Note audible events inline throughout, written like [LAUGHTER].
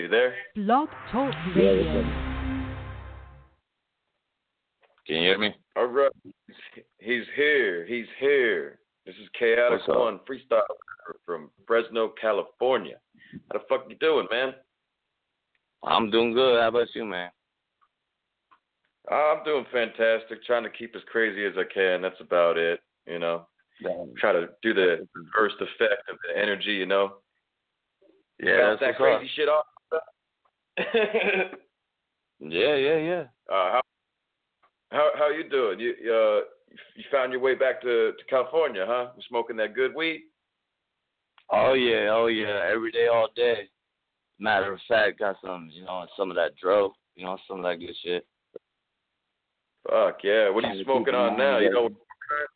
you there? Blog Talk Radio. Can you hear me? All right. He's here. He's here. This is Kaotic What's? One Freestyle from Fresno, California. How the fuck you doing, man? I'm doing good. How about you, man? I'm doing fantastic. Trying to keep as crazy as I can. That's about it. You know, try to do the first effect of the energy. You know, Yeah, Bounce that crazy up. shit off. Yeah, yeah, yeah. uh, how how how you doing? You uh you found your way back to to California, huh? You smoking that good weed? Oh yeah, oh yeah. Every day, all day. Matter of fact, got some, you know, some of that dro, you know, some of that good shit. Fuck yeah! What are you smoking on now? You know, what kind-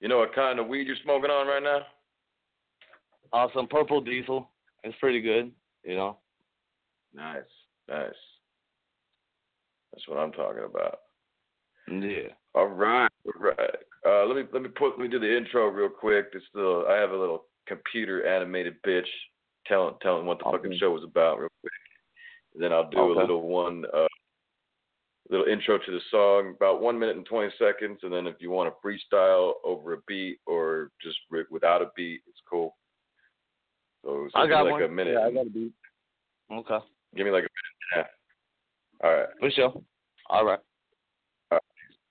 you know what kind of weed you're smoking on right now? Uh, some purple diesel. It's pretty good, you know. Nice, nice. That's what I'm talking about. Yeah. All right, all right. Uh, let me let me put let me do the intro real quick. This little I have a little computer animated bitch telling telling what the Okay. fucking show was about real quick. And then I'll do Okay. a little one uh little intro to the song, about one minute and twenty seconds, and then if you want to freestyle over a beat or just without a beat, it's cool. So, so I got like one. a minute. Yeah, I got a beat. Okay. Give me like a minute and a half. All right, For sure. All right. all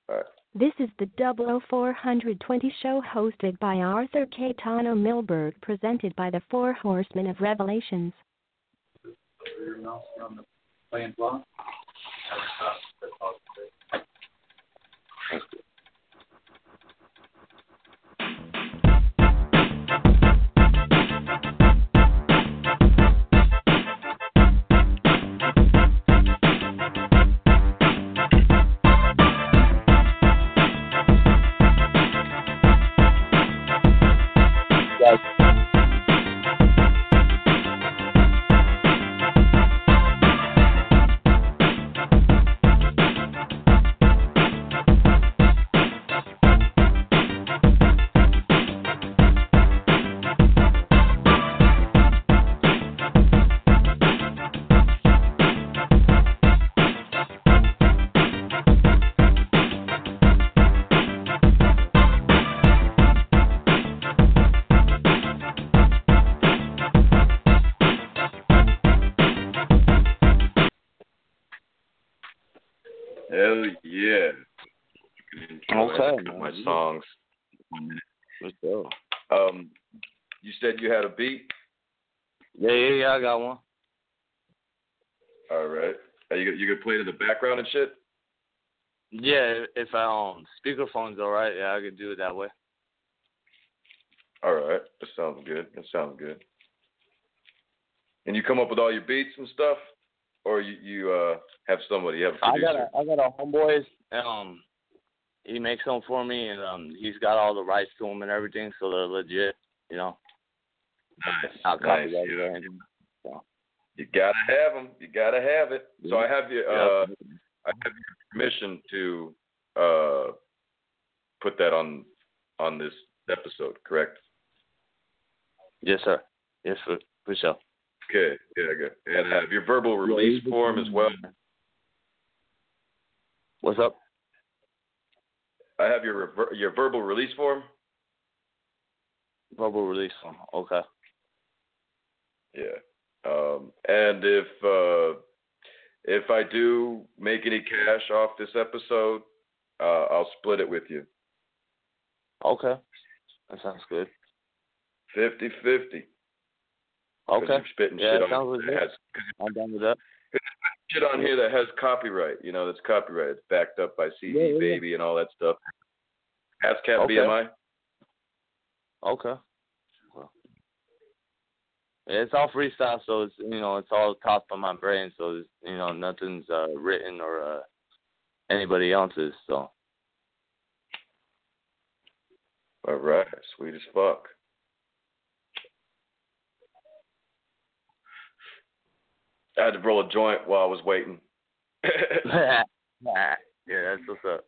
right. This is the 00420 show hosted by Arthur Cayetano Milburg, presented by the Four Horsemen of Revelations. Hell yeah. You can enjoy Okay, my songs. For sure. Um, you said you had a beat. Yeah, yeah, yeah. I got one. All right. Are you you could play it in the background and shit. Yeah, if I um speakerphone's all right, yeah, I could do it that way. All right. That sounds good. That sounds good. And you come up with all your beats and stuff, or you you uh have somebody you have a I got a I got a homeboy. Um, he makes them for me, and um, he's got all the rights to them and everything, so they're legit. You know, nice. not nice. Yeah. anything. You gotta have them. You gotta have it. So I have you. Uh. I have your permission to uh put that on on this episode. Correct. Yes, sir. Yes, for for sure. Okay. Yeah. Good. And uh, your verbal release form as well. What's up? I have your rever- your verbal release form. Verbal release form. Okay. Yeah. Um, and if uh, if I do make any cash off this episode, uh, I'll split it with you. Okay. That sounds good. 50 50. Okay. You're spitting Yeah, shit, that on, legit. has, I'm done with that. [LAUGHS] shit on here that has copyright. You know, that's copyright. It's backed up by CD Yeah, yeah, yeah. Baby and all that stuff. ASCAP Okay. BMI. Okay. Well, it's all freestyle, so it's you know it's all top of my brain, so it's, you know nothing's uh, written or uh, anybody else's. So All right. Sweet as fuck. I had to roll a joint while I was waiting. [LAUGHS] yeah, that's what's up.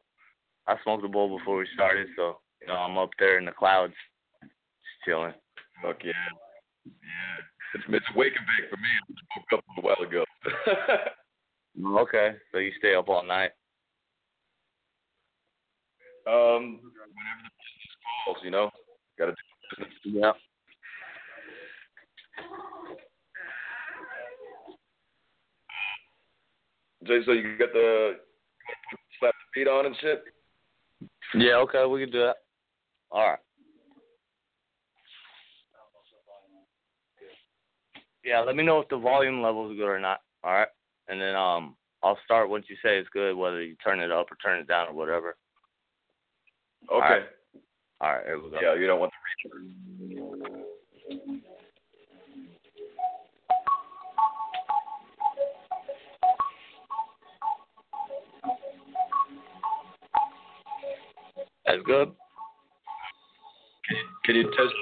I smoked a bowl before we started, so you know I'm up there in the clouds, just chilling. Fuck yeah. Yeah. It's, it's wake and bake for me. I just woke up a while ago. [LAUGHS] okay, so you stay up all night. um, whenever the business calls, you know, got to do business. Yeah. Jay, so you got the slap the beat on and shit. Yeah. Okay, we can do that. All right. Yeah, let me know if the volume level is good or not. All right, and then um, I'll start once you say it's good, whether you turn it up or turn it down or whatever. Okay. right. All right, here we go. Yeah, you don't want the reverb. That's good. Can you, can you test?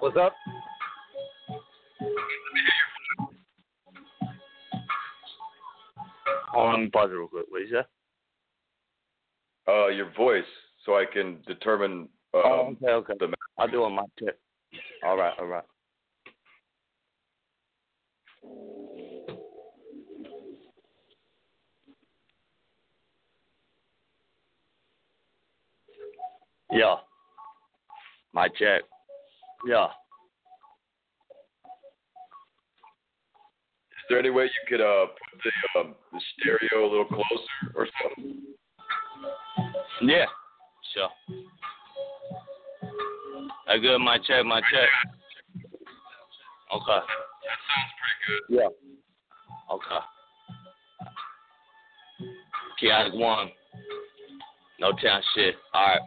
What's up? Hold on, pause it real quick. What did you say? Uh, your voice, so I can determine. Um, oh, okay, okay. the- I'll do it on my tip. All right, all right. Yeah. Check. Yeah. Is there any way you could uh put the um, the stereo a little closer or something? Yeah. Sure. I good. My check. My check. Okay. That sounds pretty good. Yeah. Okay. Kaotic One. No town shit. All right.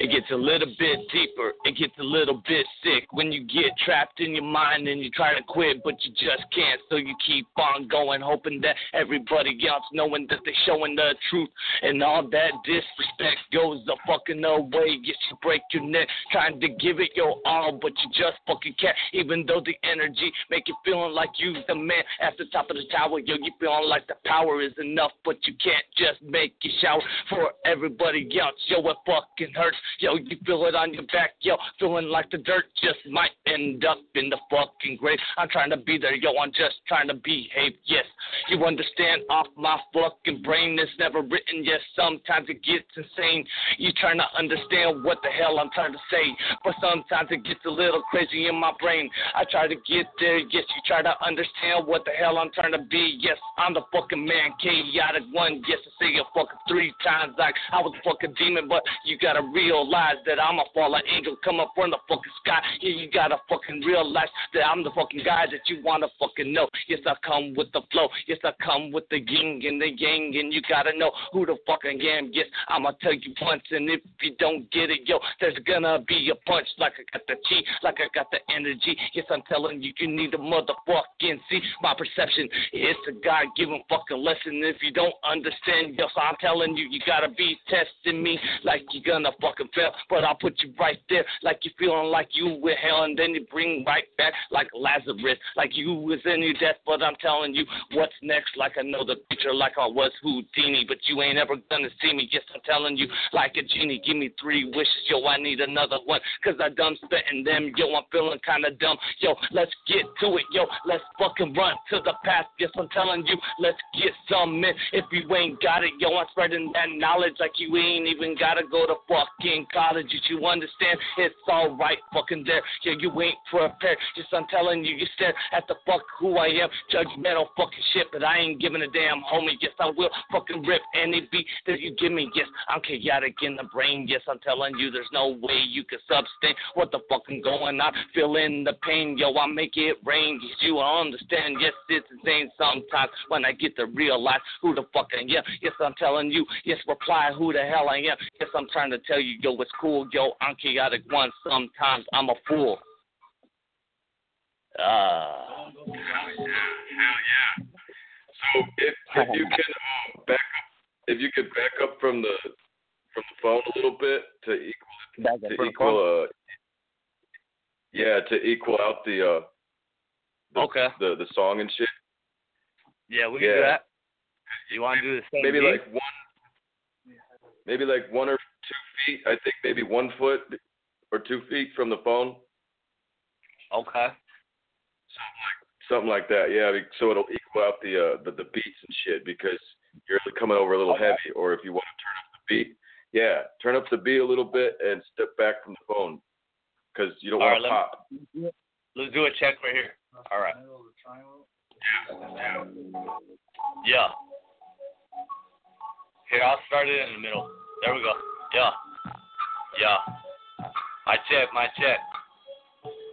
It gets a little bit deeper. It gets a little bit sick when you get trapped in your mind and you try to quit, but you just can't. So you keep on going, hoping that everybody else knowing that they're showing the truth and all that disrespect goes the fucking away. Yes, you break your neck trying to give it your all, but you just fucking can't. Even though the energy make you feeling like you the man at the top of the tower, yo, you feeling like the power is enough, but you can't just make you shower for everybody else. Yo, it fucking hurts. Yo, you feel it on your back, yo, feeling like the dirt just might end up in the fucking grave. I'm trying to be there, yo, I'm just trying to behave. Yes, you understand off my fucking brain. It's never written. Yes, sometimes it gets insane. You trying to understand what the hell I'm trying to say, but sometimes it gets a little crazy in my brain. I try to get there. Yes, you try to understand what the hell I'm trying to be. Yes, I'm the fucking man, Kaotic One. Yes, I say it fucking three times like I was a fucking demon, but you gotta realize that I'm a fallen angel coming from the fucking sky. Yeah, you gotta fucking realize that I'm the fucking guy that you wanna fucking know. Yes, I come with the flow. Yes, I come with the yin and the yang, and you gotta know who the fucking am. Yes, I'ma tell you once, and if you don't get it, yo, there's gonna be a punch like I got the chi, like I got the energy. Yes, I'm telling you, you need a motherfucking see. My perception is a God given fucking lesson. If you don't understand, yes, I'm telling you, you gotta be testing me like you're gonna fucking fail. But I'll put you right there, like you feeling like you were hell, and then you bring right back like Lazarus, like you was in your death. But I'm telling you, what's next? Like I know the future, like I was Houdini, but you ain't ever gonna see me. Yes, I'm telling you, like a genie, give me three wishes, yo. I need another one, cause I done spitting them, yo. I'm feeling kinda dumb, yo. Let's get to it, yo. Let's fucking run to the past. Yes, I'm telling you, let's get some in. If you ain't got it, yo, I'm spreading that knowledge like you ain't even gotta go to fucking college. Did you understand? It's all right, fucking there. Yeah, you ain't prepared. Yes, I'm telling you, you stare at the fuck who I am. Judgmental fucking shit, but I ain't giving a damn, homie. Yes, I will fucking rip any beat that you give me. Yes, I'm chaotic in the brain. Yes, I'm telling you, there's no way you can sustain what the fucking going on. Feeling the pain, yo, I make it rain. Yes, you understand. Yes, it's insane sometimes when I get to realize who the fuck I am. Yes, I'm telling you. Yes, reply who the hell I am. Yes, I'm trying to tell you, yo, it's cool, yo. I'm Kaotic One. Sometimes I'm a fool. Ah. Hell yeah, hell yeah. So if if you can uh, back up, if you could back up from the from the phone a little bit to equal Back to equal uh yeah to equal out the uh the, Okay. the the song and shit. Yeah, we can do that. You want to do the same Maybe beat? like one, maybe like one or two feet. I think maybe one foot or two feet from the phone. Okay. Something like that, yeah. So it'll equal out the uh, the, the beats and shit because you're coming over a little Okay. heavy. Or if you want to turn up the beat, yeah, turn up the beat a little bit and step back from the phone because you don't want right, to pop. Let's do a check right here. All right. Yeah. Here, I'll start it in the middle. There we go. Yeah. Yeah. My check, my check.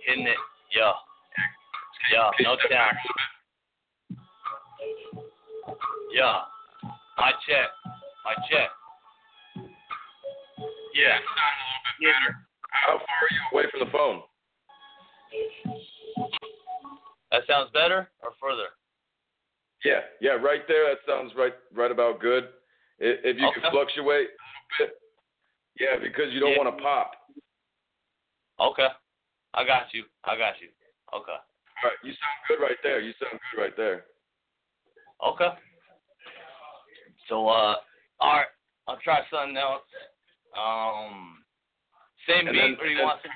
Hitting it. Yeah. Yeah. No sound. Yeah. My check. My check. Yeah. Yeah. How oh. far are you away from the phone? That sounds better or further? Yeah, yeah, right there. That sounds right, right about good. If you Okay. can fluctuate a little bit, yeah, because you don't Yeah. want to pop. Okay. I got you. I got you. Okay. All right, you sound good right there. You sound good right there. Okay. So uh all right, I'll try something else. Um same And beat then- or you and- want some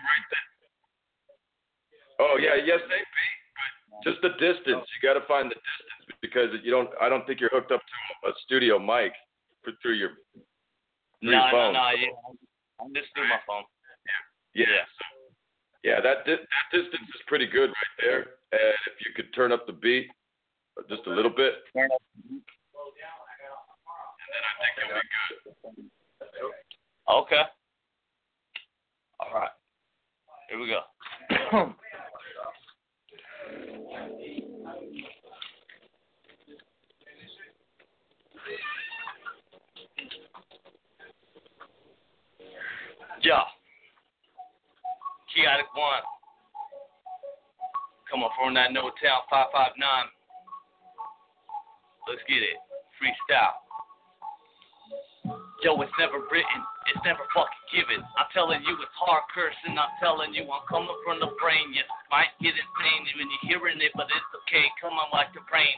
Oh yeah, yes, same beat, but just the distance. You got to find the distance because you don't. I don't think you're hooked up to a studio mic for, through your through No, your no, phone. no, yeah. I'm just through my phone. Yeah. Yeah. so- yeah, that di- that distance is pretty good right there. And if you could turn up the beat uh, just a little bit, Turn up. and then I think you'll be good. Okay. All right. Here we go. [CLEARS THROAT] [CLEARS THROAT] [CLEARS THROAT] yeah. Kaotic One. Coming from that No Town 559. Let's get it. Freestyle. Yo, it's never written, it's never fucking given. I'm telling you, it's hard cursing. I'm telling you, I'm coming from the brain. It might get insane when you're hearing it, but it's okay. Come on, like the brain.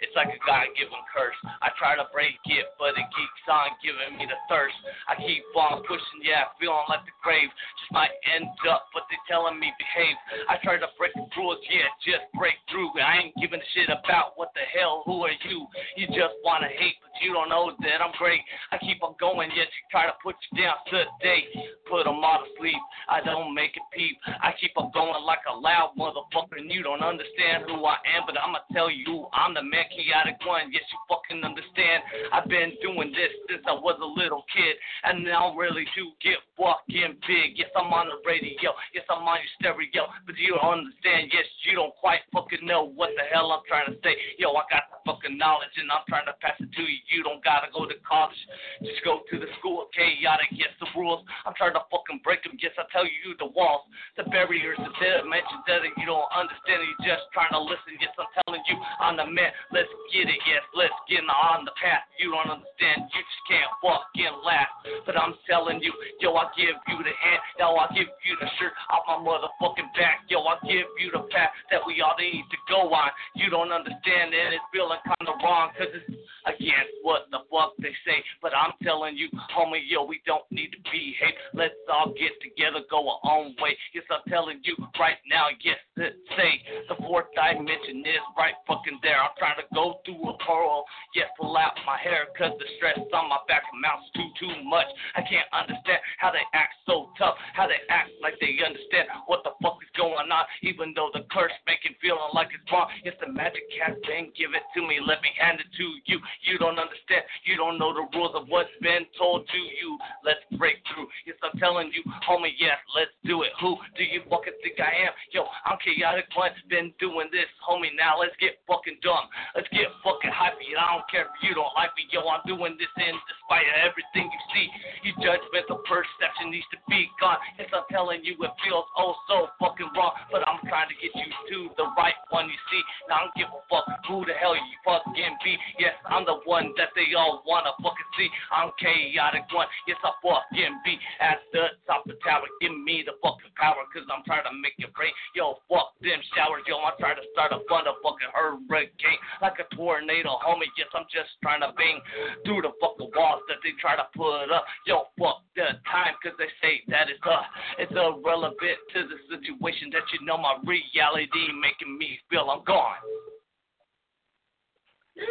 It's like a God given curse. I try to break it, but it keeps on giving me the thirst. I keep on pushing, yeah, feeling like the grave just might end up, but they telling me behave. I try to break the rules, yeah, just break through. I ain't giving a shit about what the hell, who are you? You just wanna hate, but you don't know that I'm great. I keep on going, yet you try to put you down today. Put 'em all to sleep. I don't make it peep. I keep on going like a loud motherfucker, and you don't understand who I am, but I'ma tell you, I'm the man, Kaotic One. Yes, you fucking understand. I've been doing this since I was a little kid, and now I'm really do get fucking big. Yes, I'm on the radio. Yes, I'm on your stereo, but you don't understand. Yes, you don't quite fucking know what the hell I'm trying to say. Yo, I got the fucking knowledge, and I'm trying to pass it to you. You don't gotta go to college. Just go to the school of chaotic. Yes, the rules. I'm trying to fucking break them. Yes, I tell you the walls, the barriers, the dimensions that you don't understand. You're just trying to listen. Yes, I'm telling you, I'm the man. Let's get it. Yes, let's get on the path. You don't understand. You just can't fucking laugh. But I'm telling you, yo, I give you the hand. Yo, I give you the shirt off my motherfucking back. Yo, I give you the path that we all need to go on. You don't understand and it's feeling kind of wrong because it's against what the fuck they say. But I'm telling you, homie, yo, we don't need to behave. Let's all get together, go our own way. Yes, I'm telling you right now, yes, say the fourth dimension is right fucking there. I'm trying to go through a portal, yes, pull out my hair because the stress on my back amounts to too much. I can't understand how they act so tough, how they act like they understand what the fuck is going on, even though the curse make it feeling like it's wrong. It's the magic cat thing, give it to me, let me hand it to you. You don't understand, you don't know the rules of what's been told to you. Let's break through. Yes, I'm telling you, homie, yes, let's do it. Who do you fucking think I am? Yo, I'm Kaotic One, been doing this, homie. Now let's get fucking dumb. Let's get fucking hypey. I don't care if you don't like me, yo, I'm doing this in despite of everything you see. Your judgmental perception needs to be gone. Yes, I'm telling you, it feels oh so fucking wrong, but I'm trying to get you to the right one. You see, now I don't give a fuck who the hell you fucking be. Yes, I'm the one that they all wanna fucking see. I'm Kaotic One. Yes, I fucking be at the top of the tower. Give me the fucking power, cause I'm trying to make it rain. Yo, fuck them showers. Yo, I'm trying to start a fun fucking hurricane like a tornado, homie. Yes, I'm just trying to bang through the fucking walls that they try to put up. Yo, fuck the time, cause they say that it's uh, it's irrelevant to the situation that you know my reality making me feel I'm gone.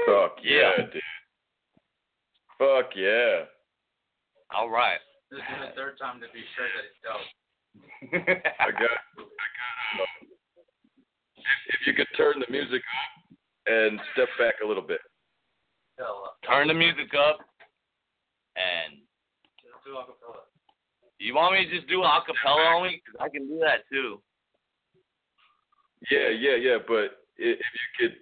Fuck yeah, yeah. dude. Fuck yeah. All right. This is the third time to be sure that it's dope. I got, I got. Uh, if, if you could turn the music up and step back a little bit. Turn the music up and. Do. You want me to just do acapella only? Cause I can do that too. Yeah, yeah, yeah. But if you could,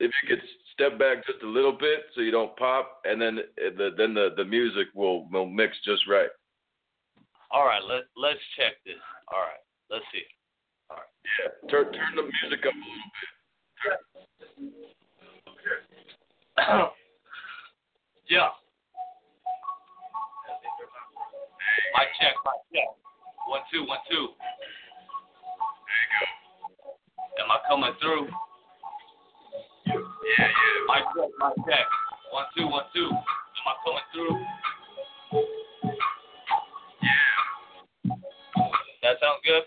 if you could step back just a little bit so you don't pop, and then the then the the music will will mix just right. All right, let let's check this. All right, let's see. All right. Yeah, turn turn the music up a little bit. [COUGHS] yeah. My check, my check. One, two, one, two. There you go. Am I coming through? Yeah, yeah. My check, my check. One, two, one, two. Am I coming through? Yeah. That sounds good?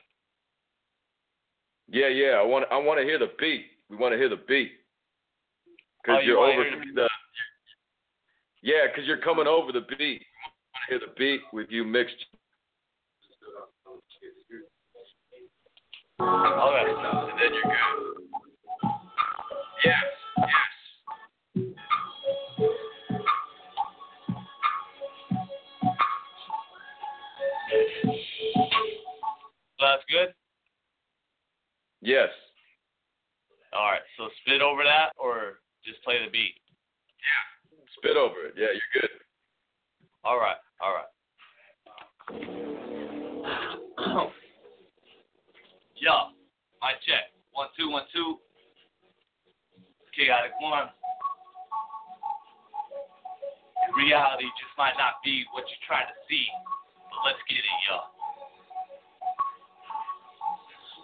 Yeah, yeah. I want I want to hear the beat. We want to hear the beat. Oh, cause oh, you you're over the, the Yeah, cause you're coming over the beat hear the beat with you mixed. Okay. And then you're good. Yes, yes. That's good? Yes. All right. So spit over that or just play the beat? Yeah. Spit over it. Yeah, you're good. All right. All right. [CLEARS THROAT] Yo, my check. One, two, one, two. Kaotic One. Reality just might not be what you're trying to see, but let's get it, yo.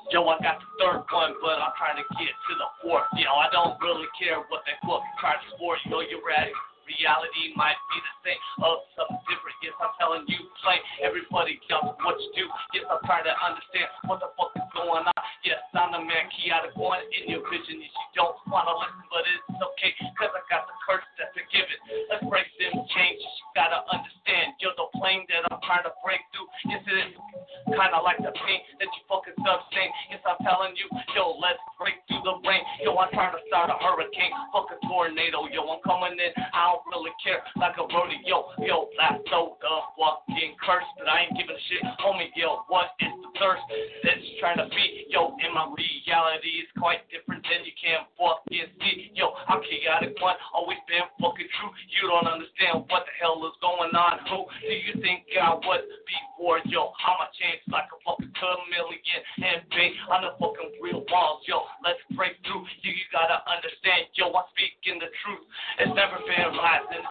Yo, I got the third one, but I'm trying to get to the fourth. Yo, I don't really care what they try to score. Yo, you're ready reality might be the same of something different. Yes, I'm telling you plain. Everybody jump what you do. Yes, I'm trying to understand what the fuck is going on. Yes, I'm the man Kaotic One in your vision. Yes, you don't wanna listen, but it's okay, cause I got the curse that's forgiven. Let's break them changes. You gotta understand. You're the plane that I'm trying to break through. Yes, it is kinda like the pain that you fucking sustain. Yes, I'm telling you, yo, let's break through the rain. Yo, I'm trying to start a hurricane. Fuck a tornado. Yo, I'm coming in. I don't really care like a rodeo. Yo, that's so the fucking curse but I ain't giving a shit. Homie, yo, what is the thirst that's trying to be? Yo, in my reality, is quite different than you can fucking see. Yo, I'm Kaotic One, always been fucking true. You don't understand what the hell is going on. Who do you think I was before? Yo, how my chance like a fucking chameleon and bang on the fucking real walls. Yo, let's break through. You, you gotta understand. Yo, I'm speaking the truth. It's never been lies and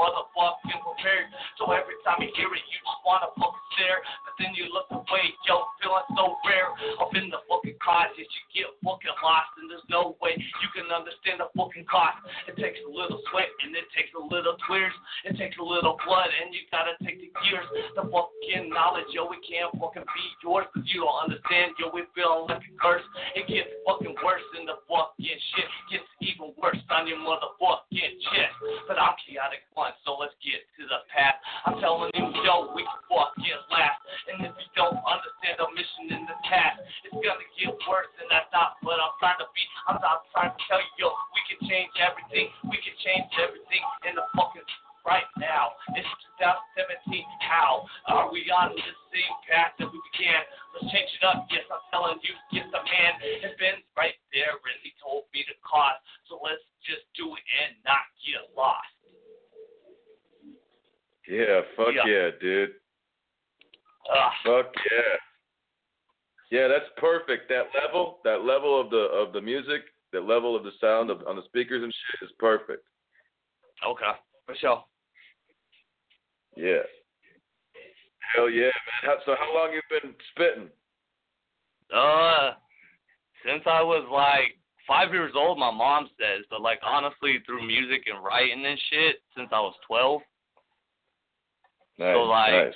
motherfucking prepared. So every time you hear it, you just wanna fucking stare. But then you look away, yo, feeling so rare. Up in the fucking crisis, you get fucking lost. And there's no way you can understand the fucking cost. It takes a little sweat and it takes a little tears. It takes a little blood and you gotta take the years. The fucking knowledge, yo, it can't fucking be yours. Cause you don't understand, yo, we feeling like a curse. It gets fucking worse and the fucking shit that level of the of the music, that level of the sound of, on the speakers and shit is perfect. Okay, for sure. Yeah. Hell yeah, man. How, so how long you been spitting? Uh, since I was like five years old, my mom says, but like honestly, through music and writing and shit, since I was twelve, Nice, So, like, nice.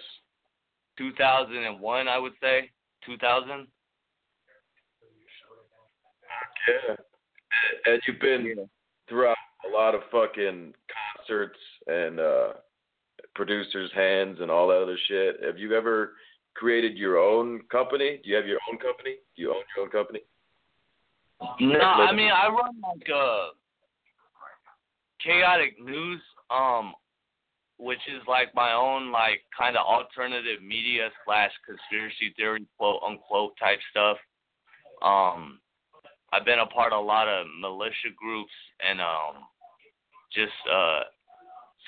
2001, I would say, 2000. Yeah. And you've been throughout a lot of fucking concerts and uh producers' hands and all that other shit. Have you ever created your own company? Do you have your own company? Do you own your own company? No, I mean I run like a chaotic news, um, which is like my own like kind of alternative media slash conspiracy theory quote unquote type stuff. Um, I've been a part of a lot of militia groups and um, just uh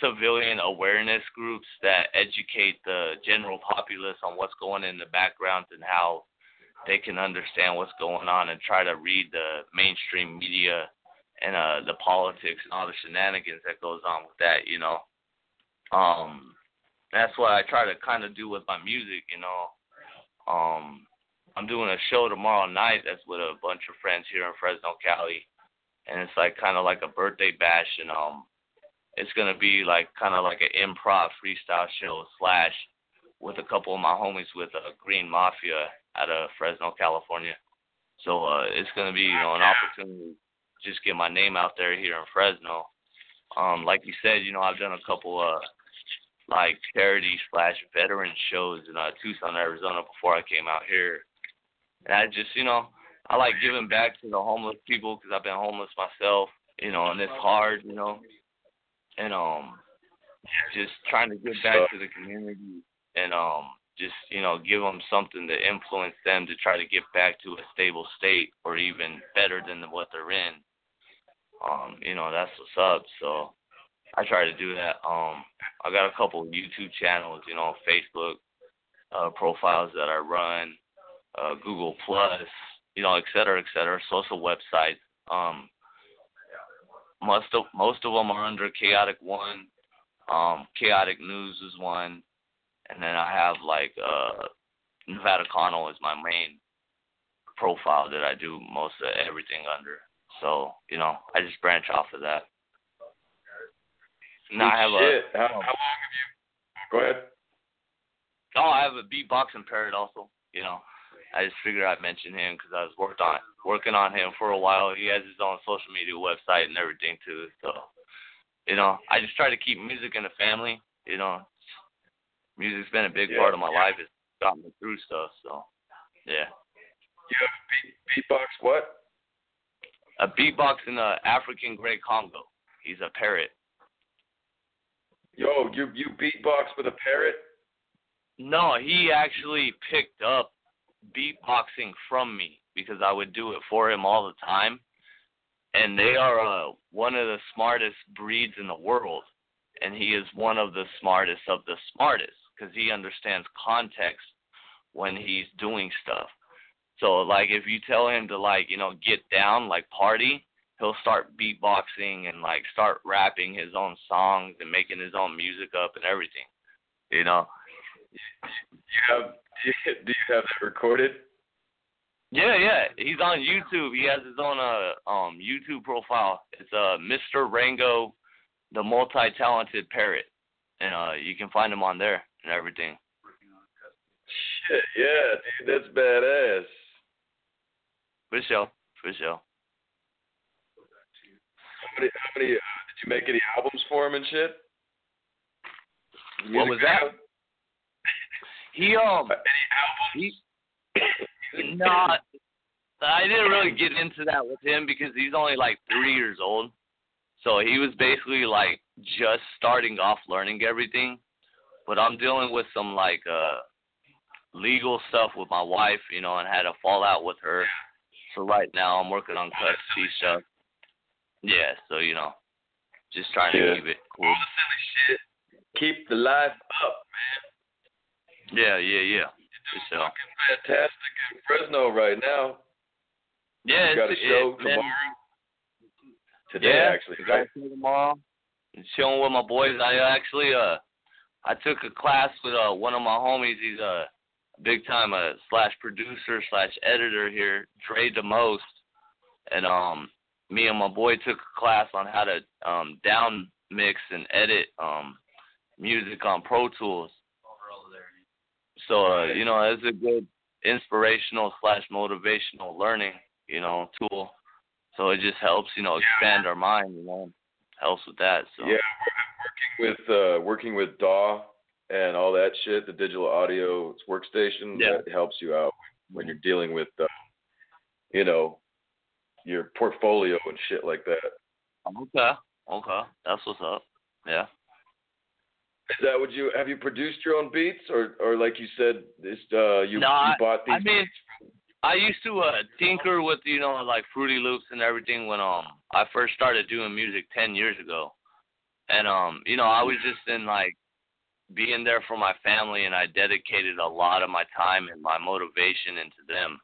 civilian awareness groups that educate the general populace on what's going in the background and how they can understand what's going on and try to read the mainstream media and uh the politics and all the shenanigans that goes on with that, you know. Um that's what I try to kind of do with my music, you know. Um I'm doing a show tomorrow night that's with a bunch of friends here in Fresno, Cali. And it's like kind of like a birthday bash and um it's to be like kind of like an improv freestyle show slash with a couple of my homies with uh, Green Mafia out of Fresno, California. So uh, it's gonna be you know an opportunity to just get my name out there here in Fresno. Um, like you said, you know I've done a couple uh like charity slash veteran shows in uh, Tucson, Arizona before I came out here, and I just you know I like giving back to the homeless people because I've been homeless myself, you know, and it's hard, you know, and um just trying to give back to the community and um just you know give them something to influence them to try to get back to a stable state or even better than what they're in. Um you know that's what's up. So i try to do that. Um i got a couple of youtube channels you know facebook uh profiles that i run uh google plus you know et cetera et cetera social websites um most of most of them are under Kaotic One um chaotic news is one and then I have like uh Nevada Connell is my main profile that I do most of everything under. So, you know, I just branch off of that. Now I have Shit. a How, how long have you? Go ahead. no, I have a beatboxing parrot also. You know, I just figured I'd mention him because I was worked on working on him for a while. He has his own social media website and everything too. So, you know, I just try to keep music in the family. You know, music's been a big Yeah. part of my life. It's gotten me through stuff. So, yeah. You have a beat, beatbox what? A beatbox in the African Grey Congo. He's a parrot. Yo, you you beatbox with a parrot? No, he actually picked up beatboxing from me because I would do it for him all the time. And they are uh, one of the smartest breeds in the world. And he is one of the smartest of the smartest. because he understands context when he's doing stuff. So like if you tell him to like you know get down like party, he'll start beatboxing and like start rapping his own songs and making his own music up and everything. You know. You have [LAUGHS] do you have that recorded? Yeah, yeah. He's on YouTube. He has his own uh um YouTube profile. It's uh Mr. Rango, the multi-talented parrot, and uh you can find him on there and everything. Shit, yeah, dude, that's badass. For sure, for sure. How many? How many? Uh, did you make any albums for him and shit? What was that? He um Any he [COUGHS] not. I didn't really get into that with him because he's only like three years old. So he was basically like just starting off learning everything. But I'm dealing with some like uh legal stuff with my wife, you know, and had a fallout with her. So right now I'm working on custody stuff. Yeah, so you know, just trying to keep it All cool. the silly shit. Keep the life up, man. Yeah, yeah, yeah. Sure. Fucking fantastic in Fresno right now. Yeah, You got a show it, man, tomorrow. Today, yeah, actually. I got a show tomorrow. And chilling with my boys. I actually uh I took a class with uh one of my homies. He's a big time uh slash producer slash editor here, Dre the most. And um me and my boy took a class on how to um down mix and edit um music on Pro Tools. So uh, you know, it's a good inspirational slash motivational learning, you know, tool. So it just helps, you know, expand our mind, you know, helps with that. So Yeah, working with uh working with DAW and all that shit, the digital audio workstation Yeah. that helps you out when you're dealing with uh, you know, your portfolio and shit like that. okay, okay, that's what's up. Yeah. Is that what you have you produced your own beats or or like you said this uh you, No, you bought these I mean, I used to uh, tinker with you know like Fruity Loops and everything when um I first started doing music ten years ago, and um you know I was just in like being there for my family and I dedicated a lot of my time and my motivation into them.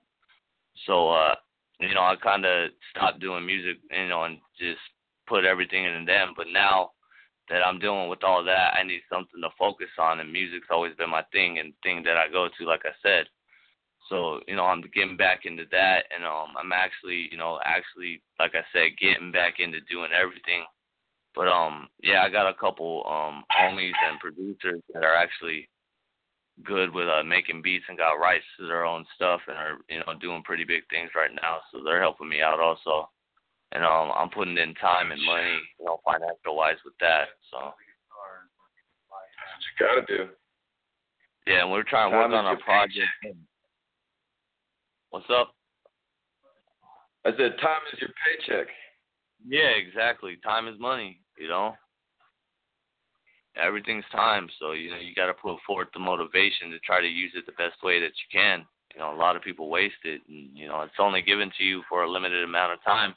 So uh you know I kind of stopped doing music you know and just put everything in them. But now that I'm dealing with all that, I need something to focus on, and music's always been my thing and thing that I go to, like I said. So you know, I'm getting back into that, and um, I'm actually, you know, actually, like I said, getting back into doing everything. But um, yeah, I got a couple um homies and producers that are actually good with uh making beats and got rights to their own stuff and are you know doing pretty big things right now. So they're helping me out also and um I'm putting in time and money, you know, financial wise with that. So what you gotta do. yeah, and we're trying to work on a your project. What's up? I said time is your paycheck. Yeah, exactly. Time is money, you know. Everything's time, so you know you got to put forth the motivation to try to use it the best way that you can. You know, a lot of people waste it, and you know it's only given to you for a limited amount of time.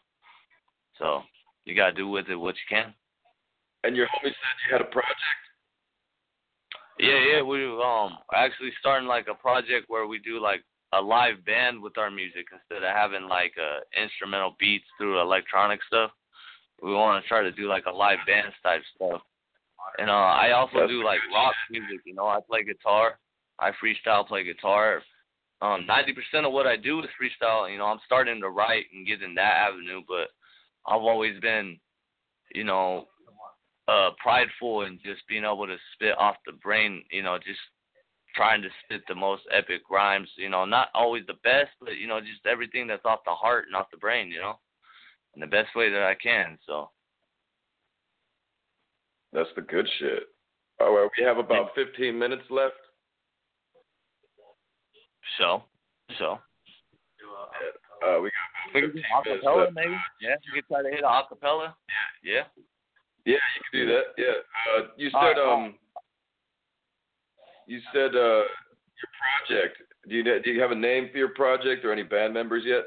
So you got to do with it what you can. And your homie said you had a project. Yeah, yeah, we um actually starting like a project where we do like a live band with our music instead of having like uh instrumental beats through electronic stuff. We want to try to do like a live band type stuff. And uh I also do like rock music, you know, I play guitar. I freestyle play guitar. Um ninety percent of what I do is freestyle, you know, I'm starting to write and get in that avenue, but I've always been, you know, uh prideful and just being able to spit off the brain, you know, just trying to spit the most epic rhymes, you know, not always the best, but you know, just everything that's off the heart and off the brain, you know. In the best way that I can. So That's the good shit. All right, we have about 15 minutes left. so so Uh, we we got can do 15 minutes acapella maybe. Yeah, you could try to hit a acapella. Yeah. Yeah, you can do that. Yeah. Uh, you said right, um, you said uh, your project. Do you do you have a name for your project or any band members yet?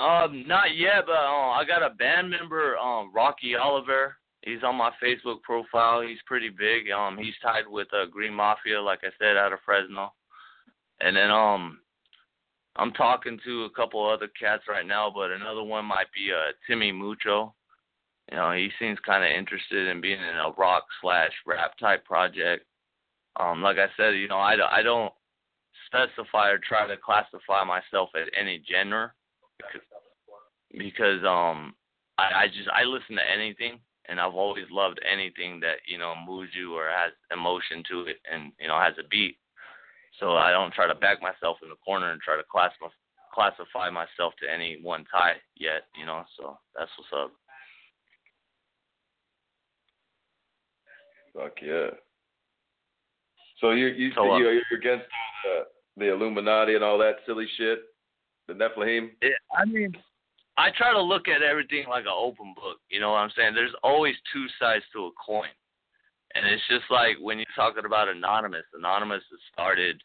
Um, not yet, but uh, I got a band member, um, Rocky Oliver. He's on my Facebook profile. He's pretty big. Um, he's tied with uh, Green Mafia, like I said, out of Fresno. And then um, I'm talking to a couple other cats right now, but another one might be uh Timmy Mucho. You know, he seems kind of interested in being in a rock slash rap type project. Um, like I said, you know, I, I don't specify or try to classify myself as any genre because, because um I, I just I listen to anything and I've always loved anything that you know moves you or has emotion to it and you know has a beat. So I don't try to back myself in the corner and try to class classify myself to any one tie yet, you know. So that's what's up. Fuck yeah. So you you So, uh, you you're against the the Illuminati and all that silly shit, the Nephilim. It, I mean, I try to look at everything like an open book. You know what I'm saying? There's always two sides to a coin. And it's just like when you're talking about anonymous. Anonymous has started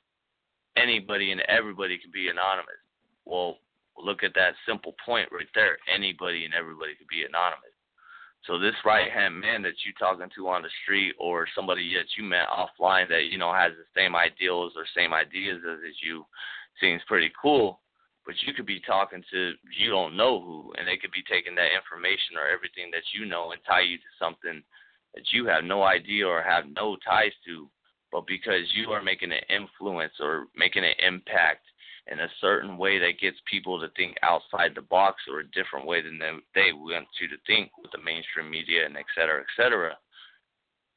anybody and everybody can be anonymous. Well, look at that simple point right there. Anybody and everybody can be anonymous. So this right hand man that you talking to on the street or somebody that you met offline that, you know, has the same ideals or same ideas as, as you seems pretty cool but you could be talking to you don't know who, and they could be taking that information or everything that you know and tie you to something that you have no idea or have no ties to, but because you are making an influence or making an impact in a certain way that gets people to think outside the box or a different way than they, they want you to think with the mainstream media and et cetera, et cetera.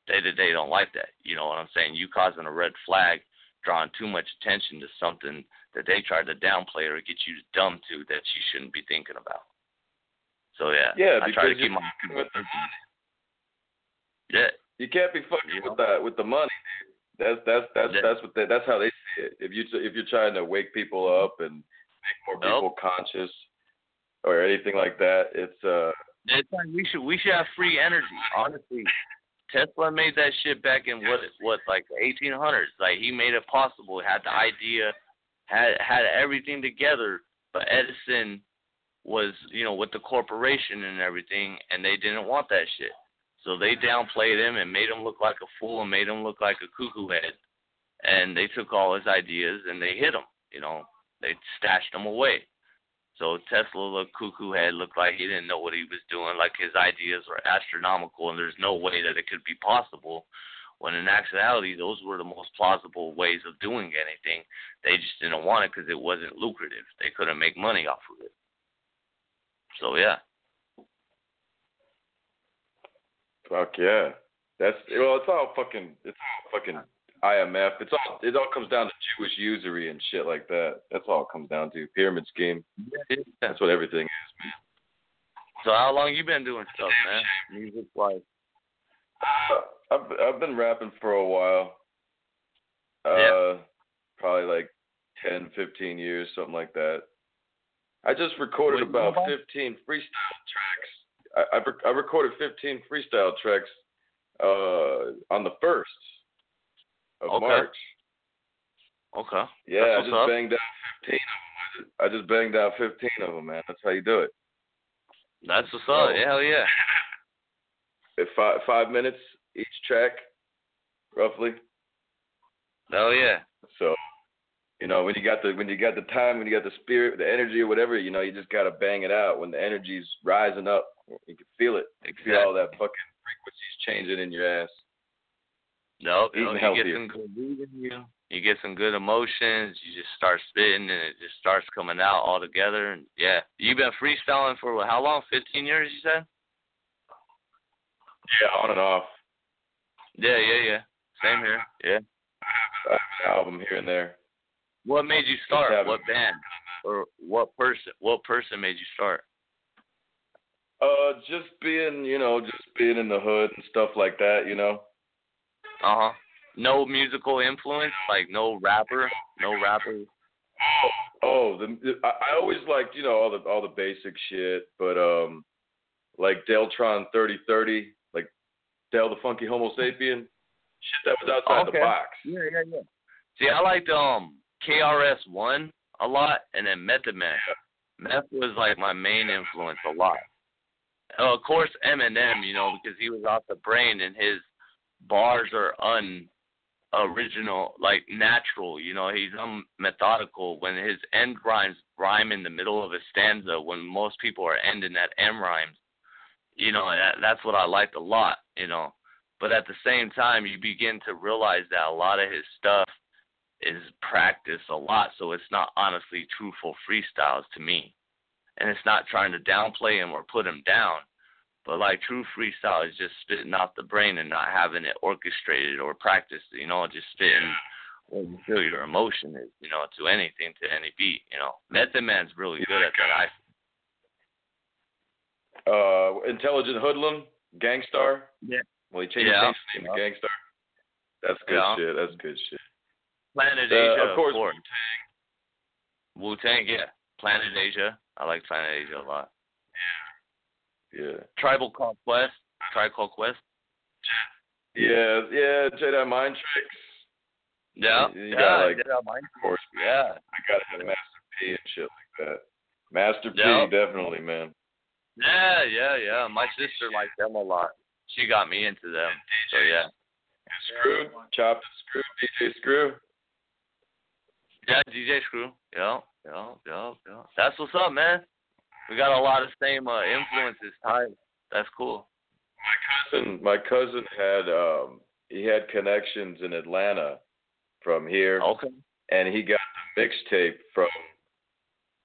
They they don't like that. You know what I'm saying? You causing a red flag, drawing too much attention to something that they tried to downplay or get you dumb to that you shouldn't be thinking about. So yeah, Yeah, I try to because keep my with the money. yeah. You can't be fucking You with that with the money. Dude. That's that's that's Yeah. that's what they, that's how they see it. If you if you're trying to wake people up and make more Nope. people conscious or anything like that, it's uh It's like we should we should have free energy. Honestly, Tesla made that shit back in what what like the 1800s. Like he made it possible. Had the idea, had had everything together. But Edison was you know with the corporation and everything, and they didn't want that shit. So they downplayed him and made him look like a fool and made him look like a cuckoo head. And they took all his ideas and they hid him. You know, they stashed him away. So Tesla looked cuckoo head, looked like he didn't know what he was doing, like his ideas were astronomical and there's no way that it could be possible. When in actuality, those were the most plausible ways of doing anything. They just didn't want it because it wasn't lucrative. They couldn't make money off of it. So yeah, fuck yeah. That's well, it's all fucking it's all fucking IMF. It's all it all comes down to Jewish usury and shit like that. That's all it comes down to. Pyramid scheme. That's what everything is, man. So how long you been doing stuff, man? Music wise. Uh, I've I've been rapping for a while. Uh Yeah. probably like ten, fifteen years, something like that. I just recorded Wait, about 15 freestyle tracks. I, I, I recorded 15 freestyle tracks uh, on the first of Okay. March. Okay. Yeah, I just up. banged out 15 of them. I just, I just banged out 15 of them, man. That's how you do it. That's what's up. Oh. Hell yeah. Five, five minutes each track, roughly. Hell yeah. So, you know, when you got the when you got the time, when you got the spirit, the energy, or whatever, you know, you just gotta bang it out. When the energy's rising up, you can feel it. You can feel all that fucking frequencies changing in your ass. Nope. Eating no, you get some good you. You get some good emotions. You just start spitting, and it just starts coming out all together. And yeah, you've been freestyling for what, how long? Fifteen years, you said? Yeah, on and off. Yeah, yeah, yeah. Same here. Yeah. I have an album here and there. What made you start? What band? Or what person? What person made you start? Uh, just being, you know, just being in the hood and stuff like that, you know. Uh huh. No musical influence, like no rapper, no rapper. Oh, the, the I, I always liked, you know, all the all the basic shit, but um, like Deltron 3030, like Del the Funky Homo Sapien, shit that was outside Okay. the box. Yeah, yeah, yeah. See, I liked um KRS One a lot, and then Man. Meth was like my main influence a lot. of course Eminem, you know, because he was off the brain and his bars are un original, like natural. You know, he's unmethodical. When his end rhymes rhyme in the middle of a stanza, when most people are ending at M rhymes, you know, that, that's what I liked a lot. You know, but at the same time, you begin to realize that a lot of his stuff is practiced a lot, so it's not honestly truthful freestyles to me. And it's not trying to downplay him or put him down, but like true freestyle is just spitting out the brain and not having it orchestrated or practiced, you know, just spitting what you feel your emotion is, you know, to anything, to any beat, you know. Method Man's really good at that. I uh Intelligent Hoodlum, Gangstar. Yeah. Well he changed Yeah. his name to Gangstar. That's good Yeah. shit. That's good shit. Planet Uh, Asia, of course, Wu Tang, yeah. Planet Asia. I like Planet Asia a lot. Yeah. Yeah. Tribal Conquest. Tribe Called Quest. Yeah, yeah, Jedi Mind Tricks. Yeah. You yeah, got, like. Of course, man. yeah. I gotta have Master P and shit like that. Master Yeah. P, definitely, man. Yeah, yeah, yeah. My sister liked them a lot. She got me into them. So yeah. Screw, Chopped Screw, DJ Screw. Yeah, DJ Screw. Yeah, yeah, yeah, yeah. That's what's up, man. We got a lot of same uh, influences tied. That's cool. My Cousin, my cousin had um he had connections in Atlanta from here, Okay. and he got the mixtape from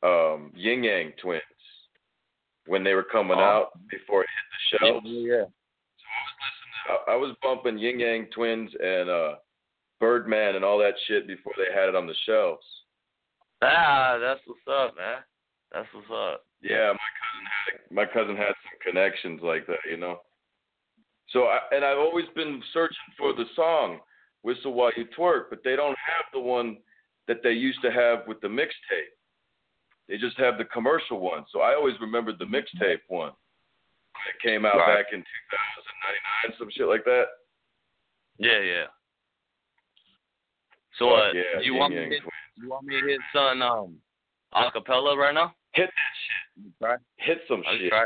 um Ying Yang Twins when they were coming Oh. out before it hit the Yeah, shelves. yeah. I, was listening. I was bumping Ying Yang Twins and uh Birdman and all that shit before they had it on the shelves. Ah, that's what's up, man. That's what's up. Yeah, my cousin had my cousin had some connections like that, you know. So I, and I've always been searching for the song "Whistle While You Twerk," but they don't have the one that they used to have with the mixtape. They just have the commercial one. So I always remembered the mixtape one. It came out Right. back in 2099, some shit like that. Yeah, yeah. So, uh, yeah, you want me to hit, you want me to hit some um acapella right now? Hit that shit. Try. Hit some I'll shit. try.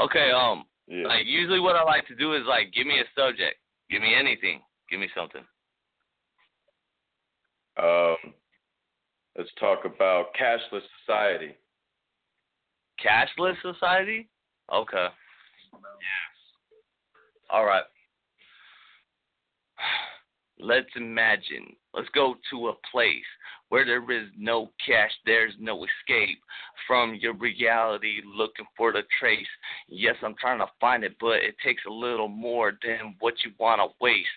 Okay, um, Yeah. like usually what I like to do is like give me a subject, give me anything, give me something. Um, let's talk about cashless society. Cashless society? Okay. Yes. All right. Let's imagine. Let's go to a place where there is no cash, there's no escape from your reality looking for the trace. Yes, I'm trying to find it, but it takes a little more than what you want to waste.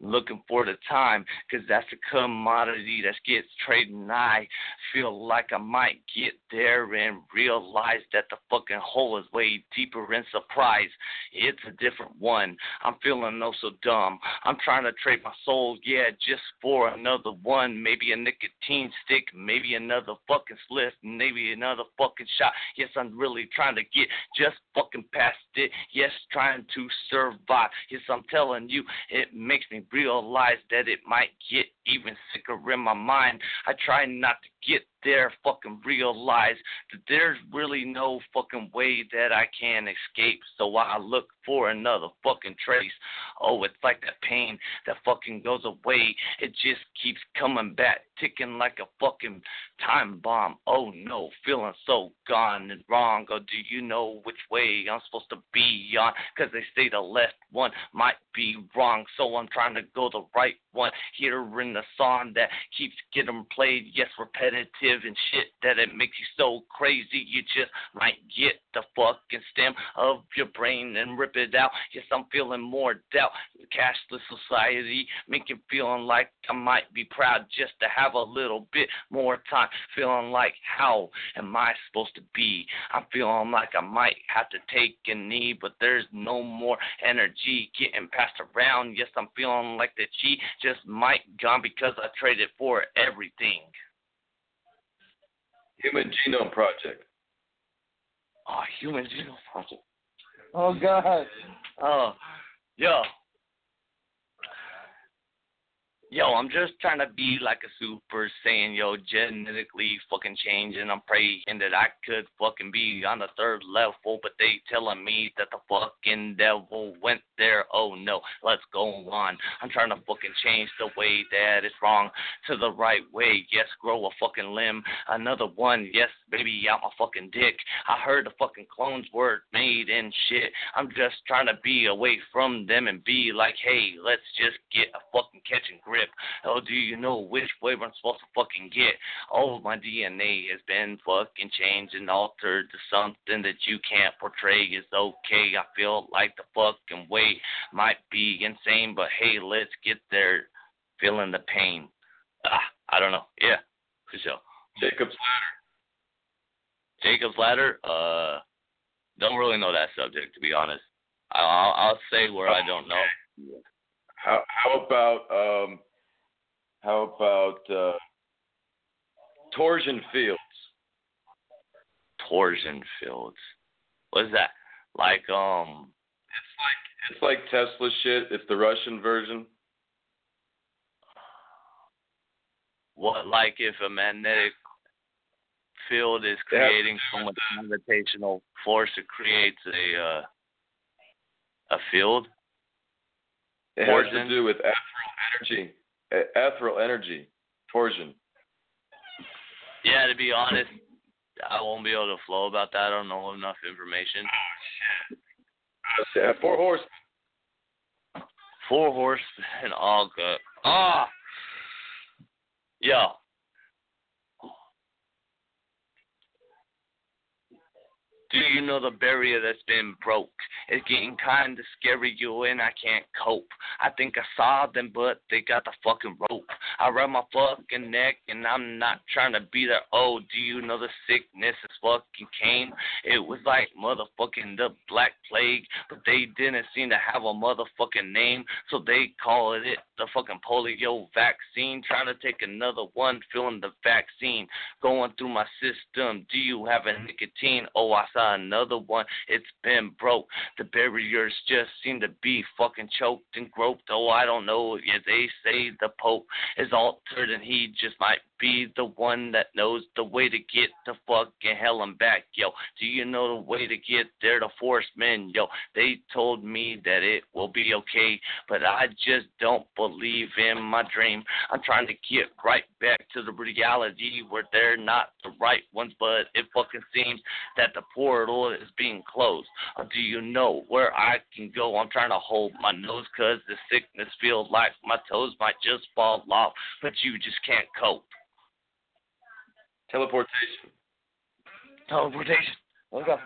Looking for the time, because that's a commodity that gets traded. And I feel like I might get there and realize that the fucking hole is way deeper in surprise. It's a different one. I'm feeling no so dumb. I'm trying to trade my soul, yeah, just for another one. Maybe a nicotine stick, maybe another fucking spliff, maybe another fucking shot. Yes, I'm really trying to get just fucking past it. Yes, trying to survive. Yes, I'm telling you, it makes me realize that it might get even sicker in my mind. I try not to get there, fucking realize that there's really no fucking way that I can escape. So I look for another fucking trace. Oh, it's like that pain that fucking goes away. It just keeps coming back, ticking like a fucking time bomb. Oh no, feeling so gone and wrong. Or do you know which way I'm supposed to be on? Cause they say the left one might be wrong. So I'm trying to go the right one. Here in the song that keeps getting played. Yes, repetitive and shit that it makes you so crazy. You just might get the fucking stem of your brain and rip it out. Yes, I'm feeling more doubt. Cashless society making feeling like I might be proud just to have a little bit more time. Feeling like how am I supposed to be? I'm feeling like I might have to take a knee, but there's no more energy getting passed around. Yes, I'm feeling like the chi just might gone because I traded for everything. Human Genome Project. Oh, Human Genome Project. Oh God. Oh, yo. Yo, I'm just trying to be like a super saiyan, yo, genetically fucking change, and I'm praying that I could fucking be on the third level, but they telling me that the fucking devil went there. Oh no, let's go on. I'm trying to fucking change the way that it's wrong to the right way. Yes, grow a fucking limb, another one. Yes, baby, out my fucking dick. I heard the fucking clones were made and shit. I'm just trying to be away from them and be like, hey, let's just get a fucking catching grip. Oh, do you know which flavor I'm supposed to fucking get? Oh, my DNA has been fucking changed and altered to something that you can't portray is okay. I feel like the fucking way might be insane, but hey, let's get there. Feeling the pain. Ah, I don't know. Yeah, for sure. Jacob's Ladder. Jacob's Ladder. Uh, don't really know that subject to be honest. I'll I'll say where I don't know. How how about um how about uh Torsion Fields? Torsion fields. What's that? Like um It's like it's like Tesla shit. It's the Russian version. what like if a magnetic field is They have to creating so much gravitational force it creates a uh a field? It has to do with ethereal energy. Ethereal energy. Torsion. Yeah, to be honest, I won't be able to flow about that. I don't know enough information. Yeah, four horse. Four horse and all good. Ah, yo. Do you know the barrier that's been broke? It's getting kinda scary, you and I can't cope. I think I saw them, but they got the fucking rope. I rub my fucking neck, and I'm not trying to be there. Oh, do you know the sickness is fucking came? It was like motherfucking the Black Plague, but they didn't seem to have a motherfucking name, so they call it the fucking polio vaccine. Trying to take another one, feeling the vaccine going through my system. Do you have a nicotine? Oh, I saw another one. It's been broke. The barriers just seem to be fucking choked and groped. Oh, I don't know. Yeah, they say the Pope is altered and he just might be the one that knows the way to get to fucking hell and back, yo. Do you know the way to get there to force men, yo? They told me that it will be okay, but I just don't believe in my dream. I'm trying to get right back to the reality where they're not the right ones, but it fucking seems that the portal is being closed. Do you know where I can go? I'm trying to hold my nose cause the sickness feels like my toes might just fall off, but you just can't cope. Teleportation. Teleportation. Let's go.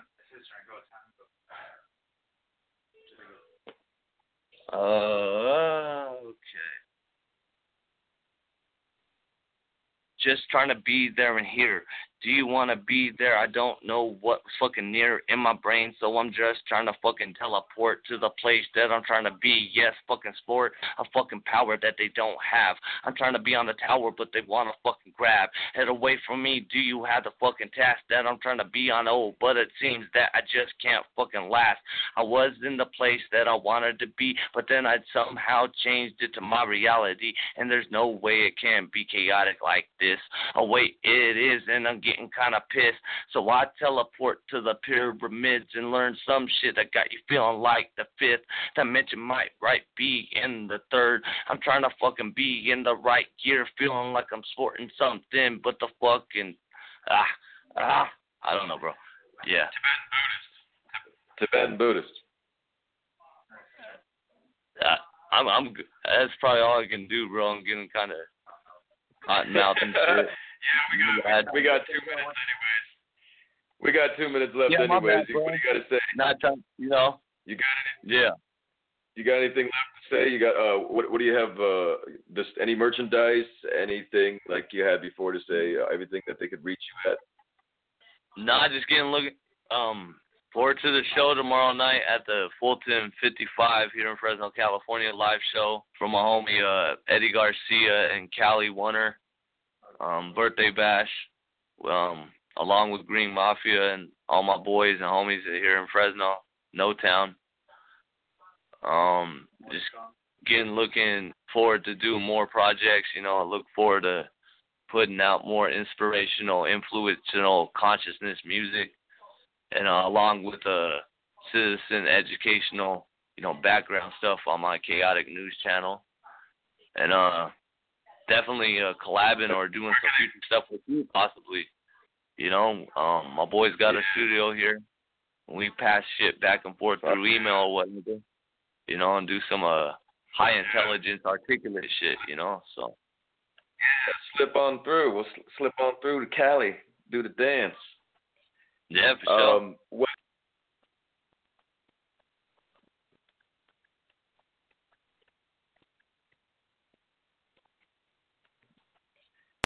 Uh, okay. Just trying to be there and here. Do you want to be there? I don't know what's fucking near in my brain, so I'm just trying to fucking teleport to the place that I'm trying to be. Yes, fucking sport, a fucking power that they don't have. I'm trying to be on the tower, but they want to fucking grab. Head away from me. Do you have the fucking task that I'm trying to be on? Oh, but it seems that I just can't fucking last. I was in the place that I wanted to be, but then I somehow changed it to my reality, and there's no way it can be chaotic like this. Oh, wait, it is, and I'm getting kind of pissed. So I teleport to the pyramids and learn some shit that got you feeling like the fifth dimension might right be in the third. I'm trying to fucking be in the right gear, feeling like I'm sporting something, but the fucking ah ah I don't know, bro. Yeah. Tibetan Buddhist. Tibetan Buddhist. Uh, I'm I'm that's probably all I can do, bro. I'm getting kind of hot mouth and shit. [LAUGHS] yeah, we got we got two minutes anyways. We got two minutes left Yeah, anyways. bad, what do you got to say? Not trying, you know. You got Yeah. you got anything left to say? You got uh what what do you have uh this any merchandise, anything like you had before to say, uh, everything that they could reach you at? Nah, just getting looking um forward to the show tomorrow night at the Fulton 55 here in Fresno, California live show from my homie uh Eddie Garcia and Callie Wunner. Um birthday bash. Um along with Green Mafia and all my boys and homies here in Fresno, No Town. Um just getting looking forward to do more projects. You know, I look forward to putting out more inspirational, influential consciousness music, and uh, along with uh, citizen educational, you know, background stuff on my Kaotic news channel, and uh, definitely uh, collabing or doing some future stuff with you possibly. You know, um, my boy's got a studio here. We pass shit back and forth through email or whatever. You know, and do some uh high intelligence, articulate shit. You know, so Yeah, Slip on through. We'll sl- slip on through to Cali, do the dance. yeah, for sure. Um, when